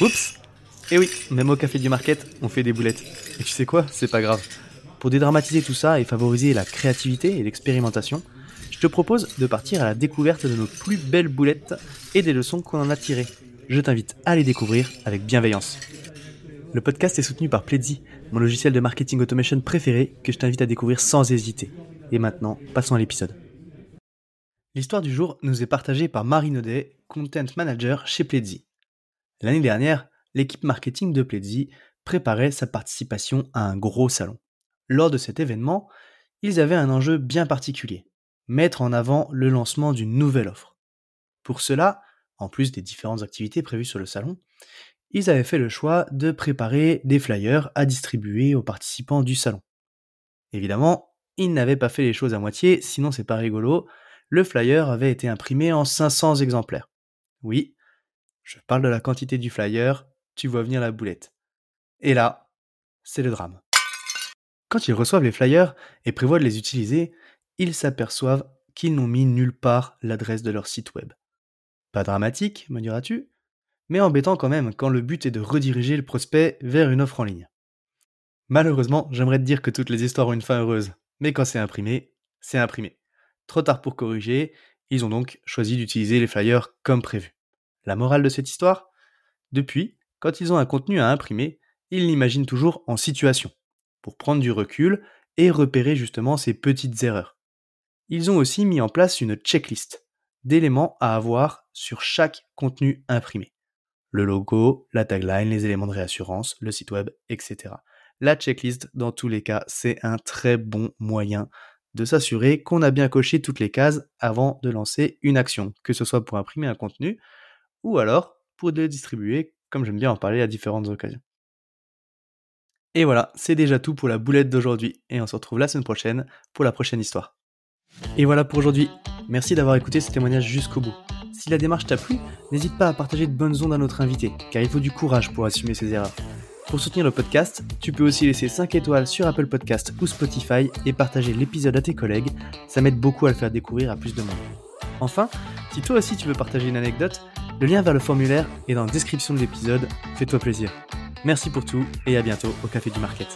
Oups Eh oui, même au café du market, on fait des boulettes. Et tu sais quoi C'est pas grave. Pour dédramatiser tout ça et favoriser la créativité et l'expérimentation, je te propose de partir à la découverte de nos plus belles boulettes et des leçons qu'on en a tirées. Je t'invite à les découvrir avec bienveillance. Le podcast est soutenu par Pledzi, mon logiciel de marketing automation préféré que je t'invite à découvrir sans hésiter. Et maintenant, passons à l'épisode. L'histoire du jour nous est partagée par Marie Naudet, Content Manager chez Pledzi. L'année dernière, l'équipe marketing de Pledzi préparait sa participation à un gros salon. Lors de cet événement, ils avaient un enjeu bien particulier, mettre en avant le lancement d'une nouvelle offre. Pour cela, en plus des différentes activités prévues sur le salon, ils avaient fait le choix de préparer des flyers à distribuer aux participants du salon. Évidemment, ils n'avaient pas fait les choses à moitié, sinon c'est pas rigolo. Le flyer avait été imprimé en 500 exemplaires. Oui, je parle de la quantité du flyer, tu vois venir la boulette. Et là, c'est le drame. Quand ils reçoivent les flyers et prévoient de les utiliser, ils s'aperçoivent qu'ils n'ont mis nulle part l'adresse de leur site web. Pas dramatique, me diras-tu, mais embêtant quand même quand le but est de rediriger le prospect vers une offre en ligne. Malheureusement, j'aimerais te dire que toutes les histoires ont une fin heureuse, mais quand c'est imprimé, c'est imprimé. Trop tard pour corriger, ils ont donc choisi d'utiliser les flyers comme prévu. La morale de cette histoire? Depuis, quand ils ont un contenu à imprimer, ils l'imaginent toujours en situation, pour prendre du recul et repérer justement ces petites erreurs. Ils ont aussi mis en place une checklist d'éléments à avoir sur chaque contenu imprimé. Le logo, la tagline, les éléments de réassurance, le site web, etc. La checklist, dans tous les cas, c'est un très bon moyen de s'assurer qu'on a bien coché toutes les cases avant de lancer une action, que ce soit pour imprimer un contenu ou alors pour le distribuer, comme j'aime bien en parler à différentes occasions. Et voilà, c'est déjà tout pour la boulette d'aujourd'hui, et on se retrouve la semaine prochaine pour la prochaine histoire. Et voilà pour aujourd'hui, merci d'avoir écouté ce témoignage jusqu'au bout. Si la démarche t'a plu, n'hésite pas à partager de bonnes ondes à notre invité, car il faut du courage pour assumer ses erreurs. Pour soutenir le podcast, tu peux aussi laisser 5 étoiles sur Apple Podcast ou Spotify et partager l'épisode à tes collègues, ça m'aide beaucoup à le faire découvrir à plus de monde. Enfin, si toi aussi tu veux partager une anecdote, le lien vers le formulaire est dans la description de l'épisode, fais-toi plaisir. Merci pour tout et à bientôt au Café du Market.